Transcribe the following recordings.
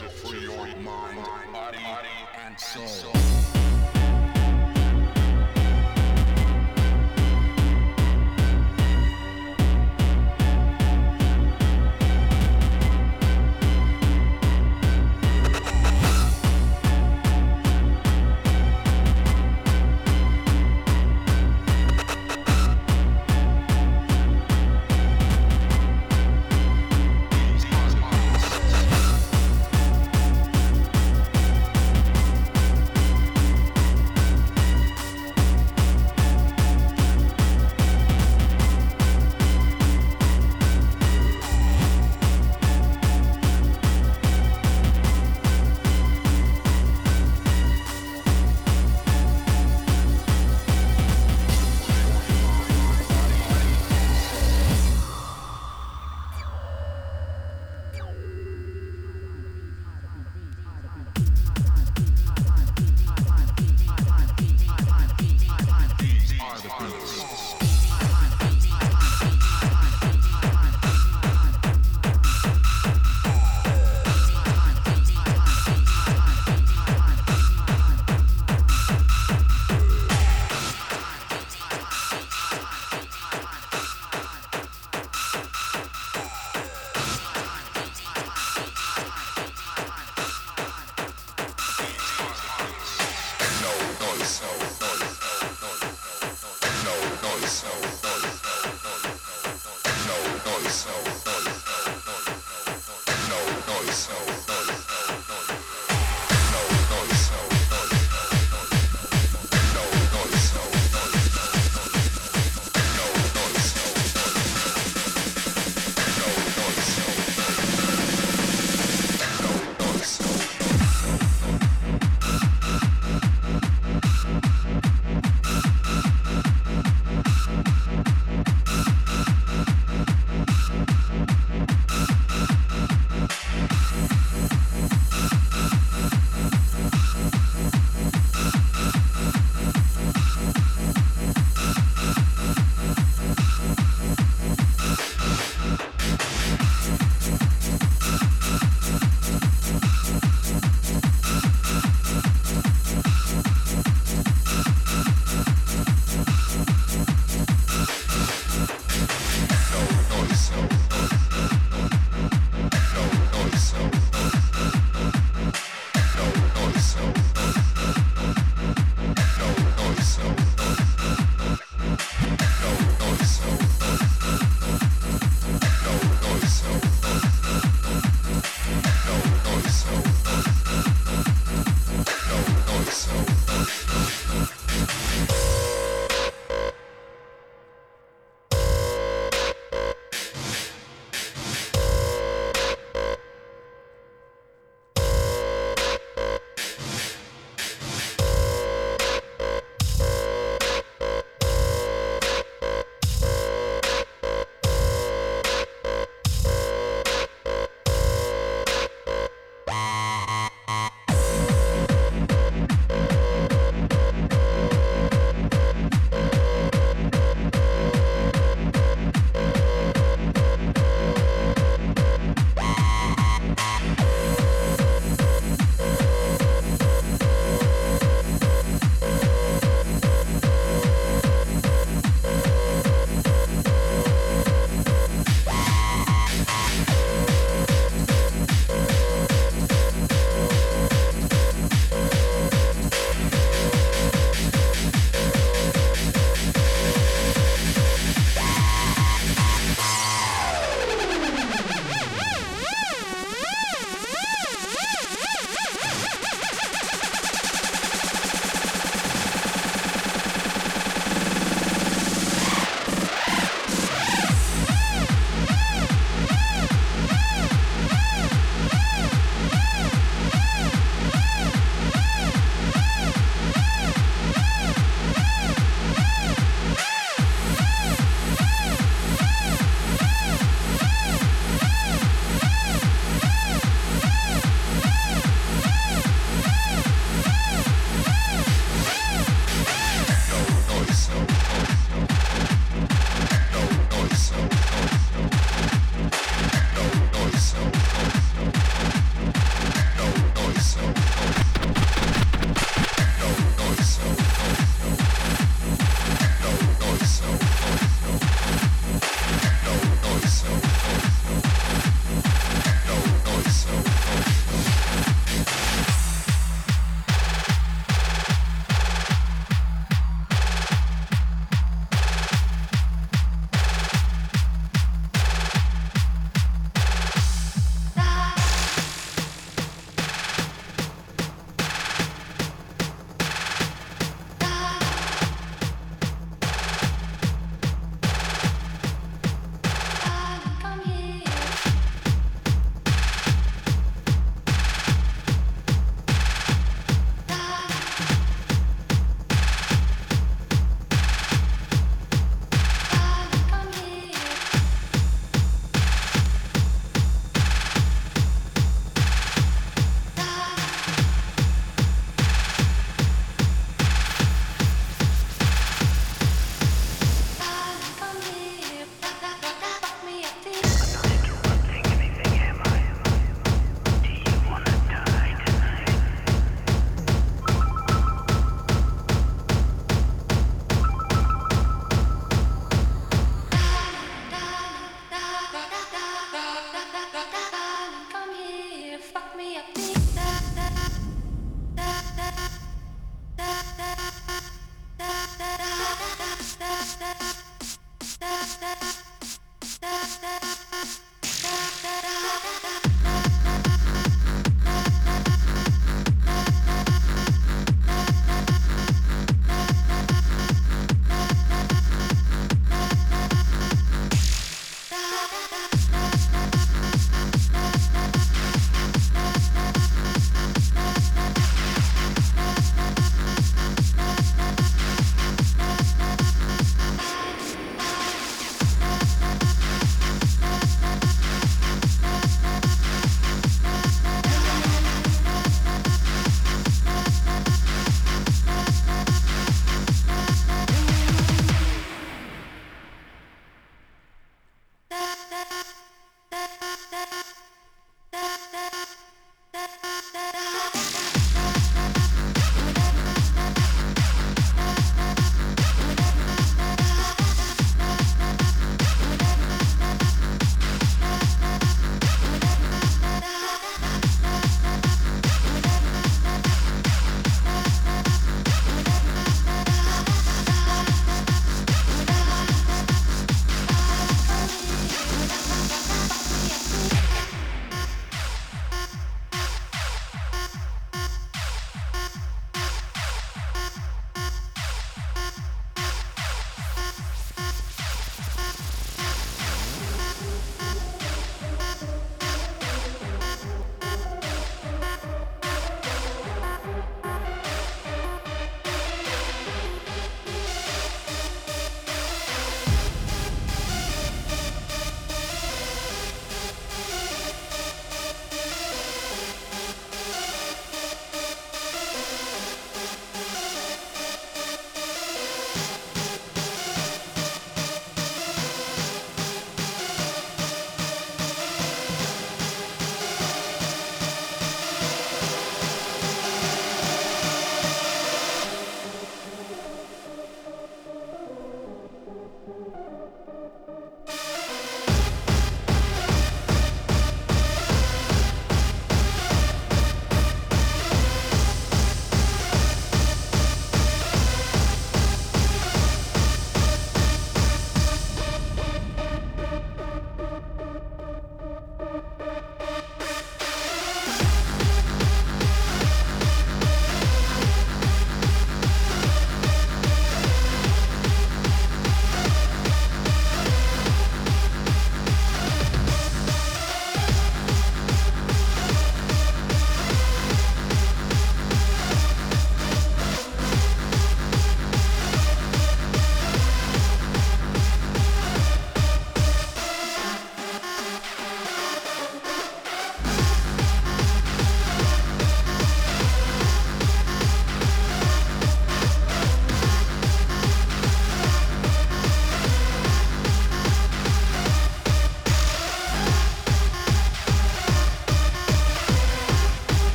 to free your mind, body, and soul.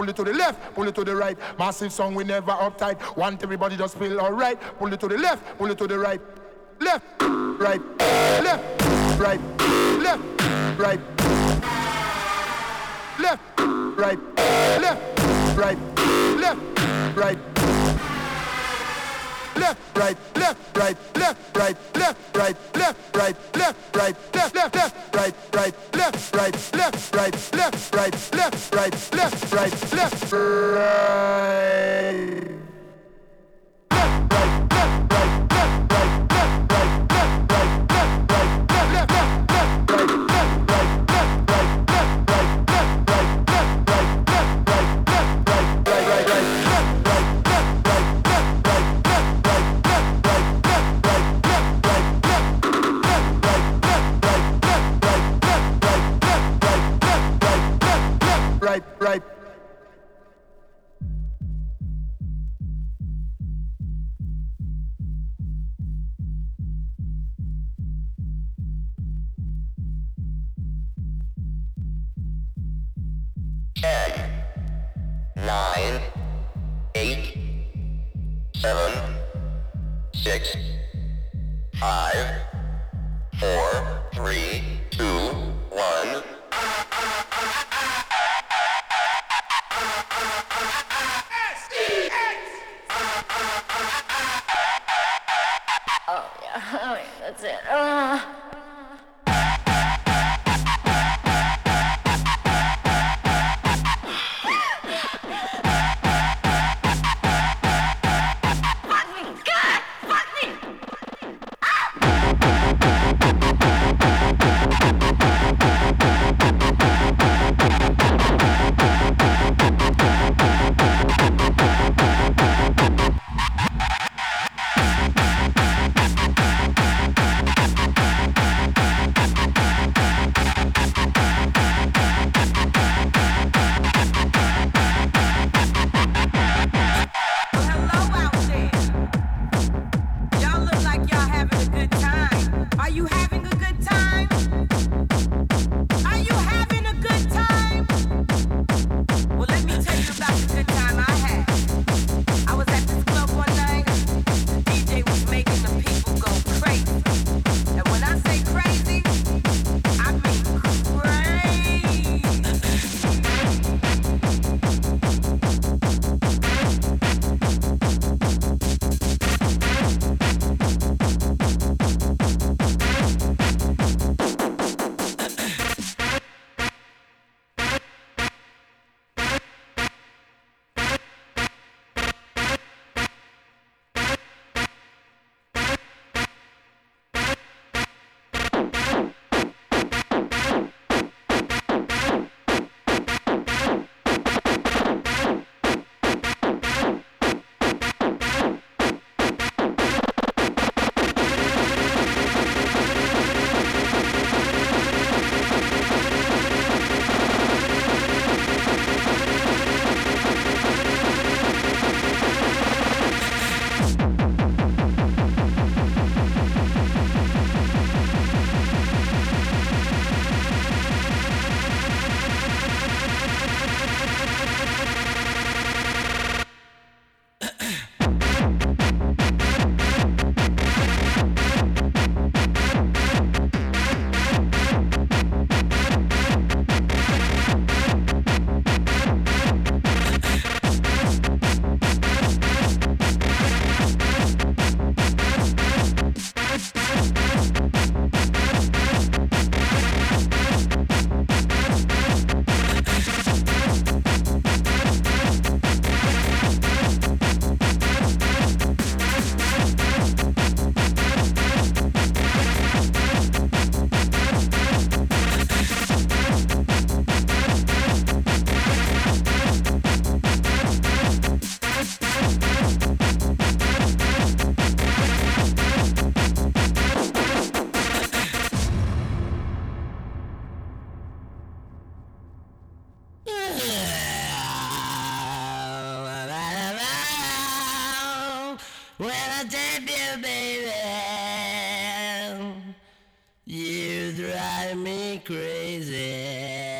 Pull it to the left, pull it to the right. Massive song, we never uptight. Want everybody just feel alright. Pull it to the left, pull it to the right. Left, right, left, right, left, right. Left, right, left, right, left, right left, right, left, right, left, right, left, right, left, right, left, right, left, right, left, left, right, left, right, left, right, left, right, left, right, left, right, left, right, left, right. right, right. Ten, nine, eight, seven, six, five, four, three, two, one. 子，嗯、crazy.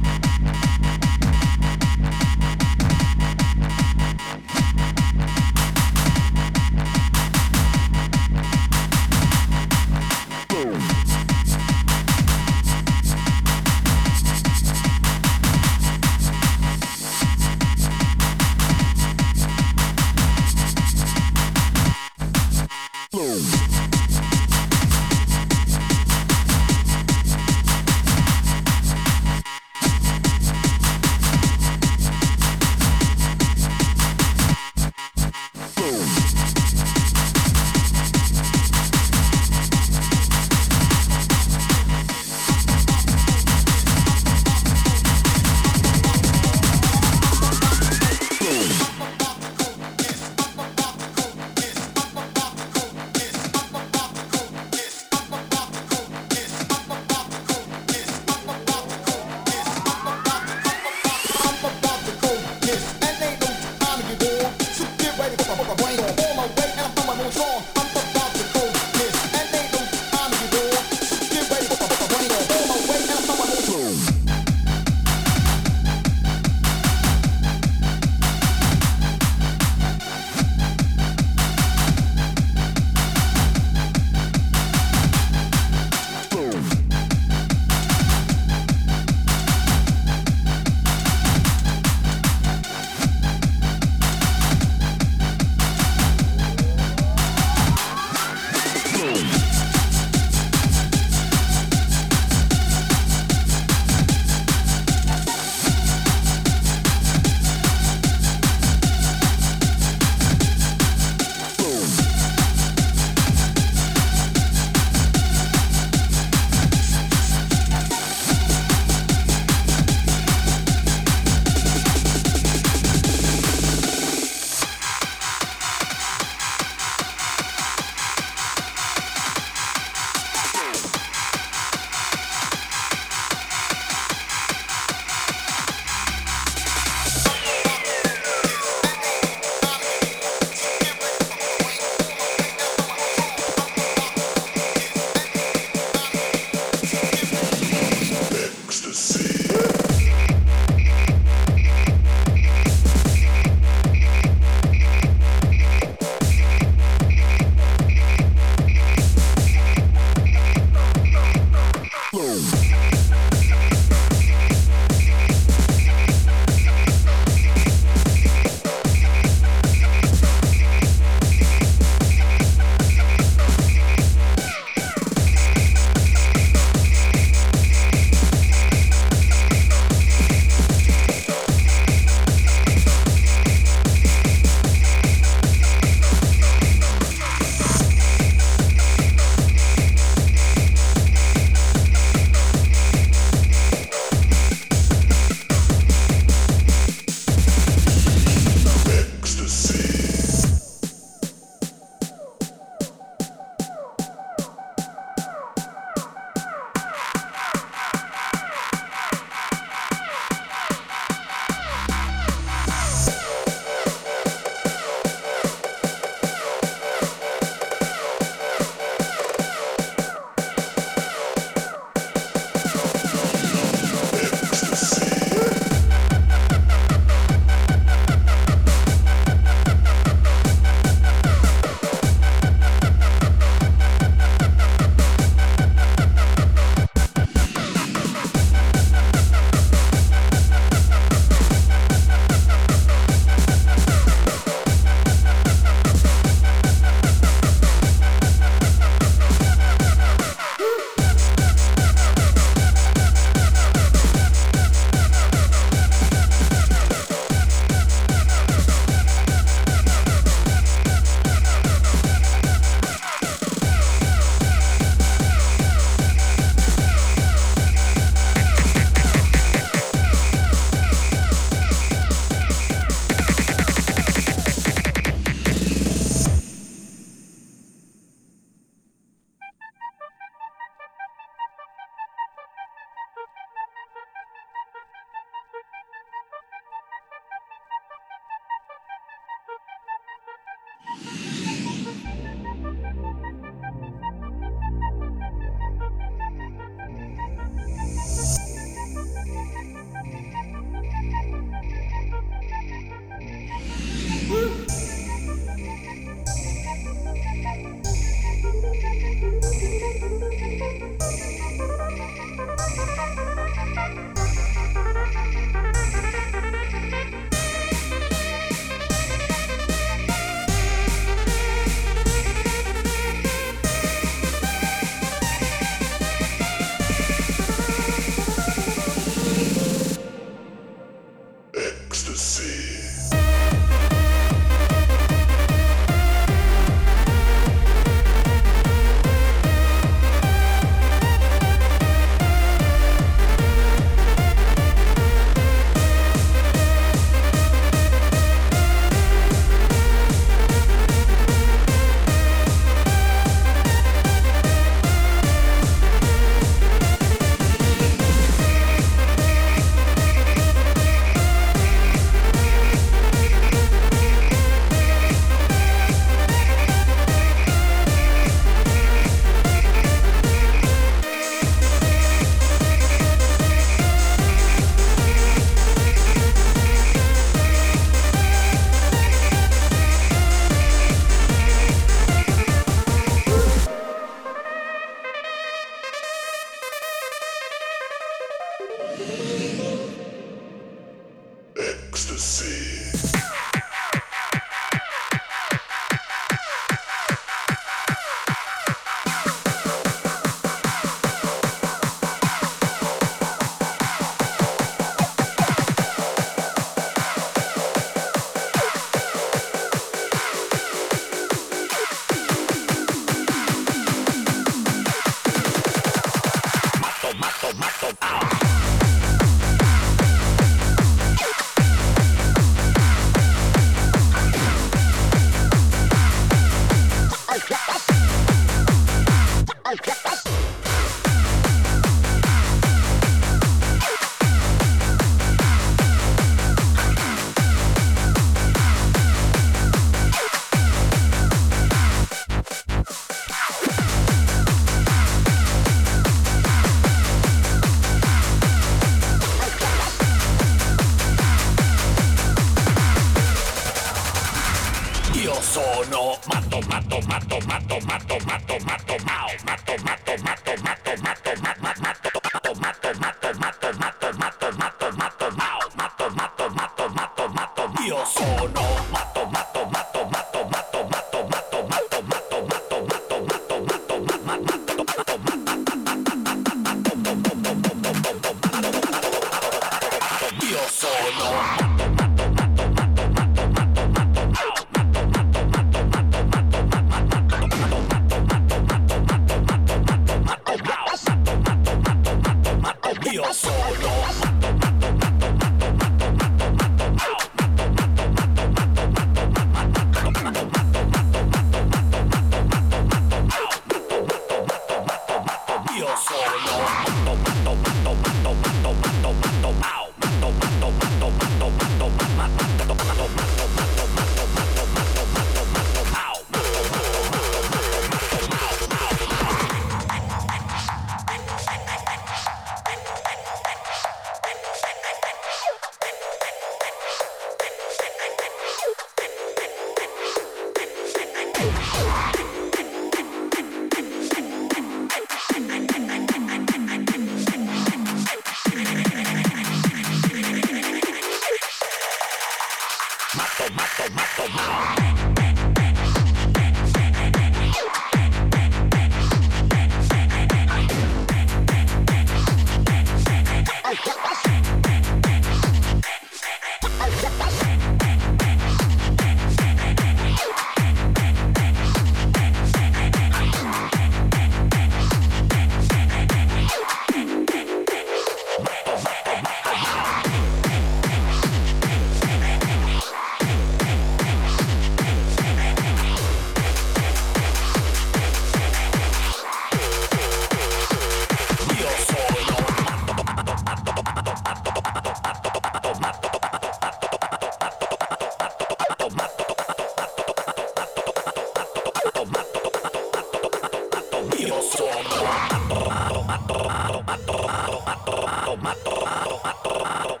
tomando, tomando.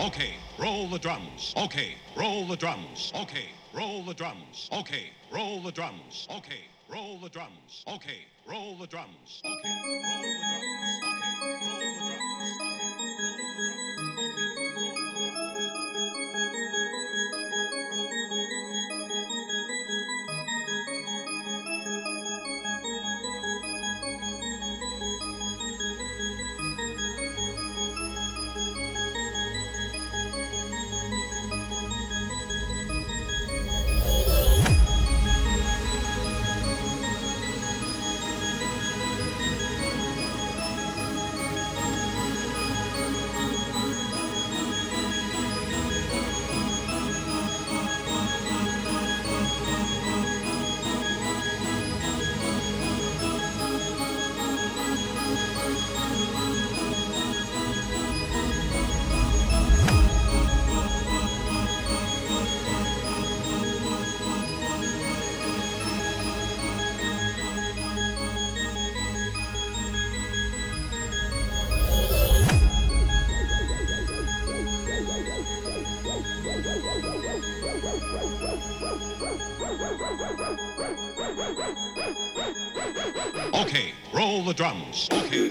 Okay, roll the drums. Okay, roll the drums. Okay, roll the drums. Okay, roll the drums. Okay, roll the drums. Okay, roll the drums. Okay, the drums. Okay,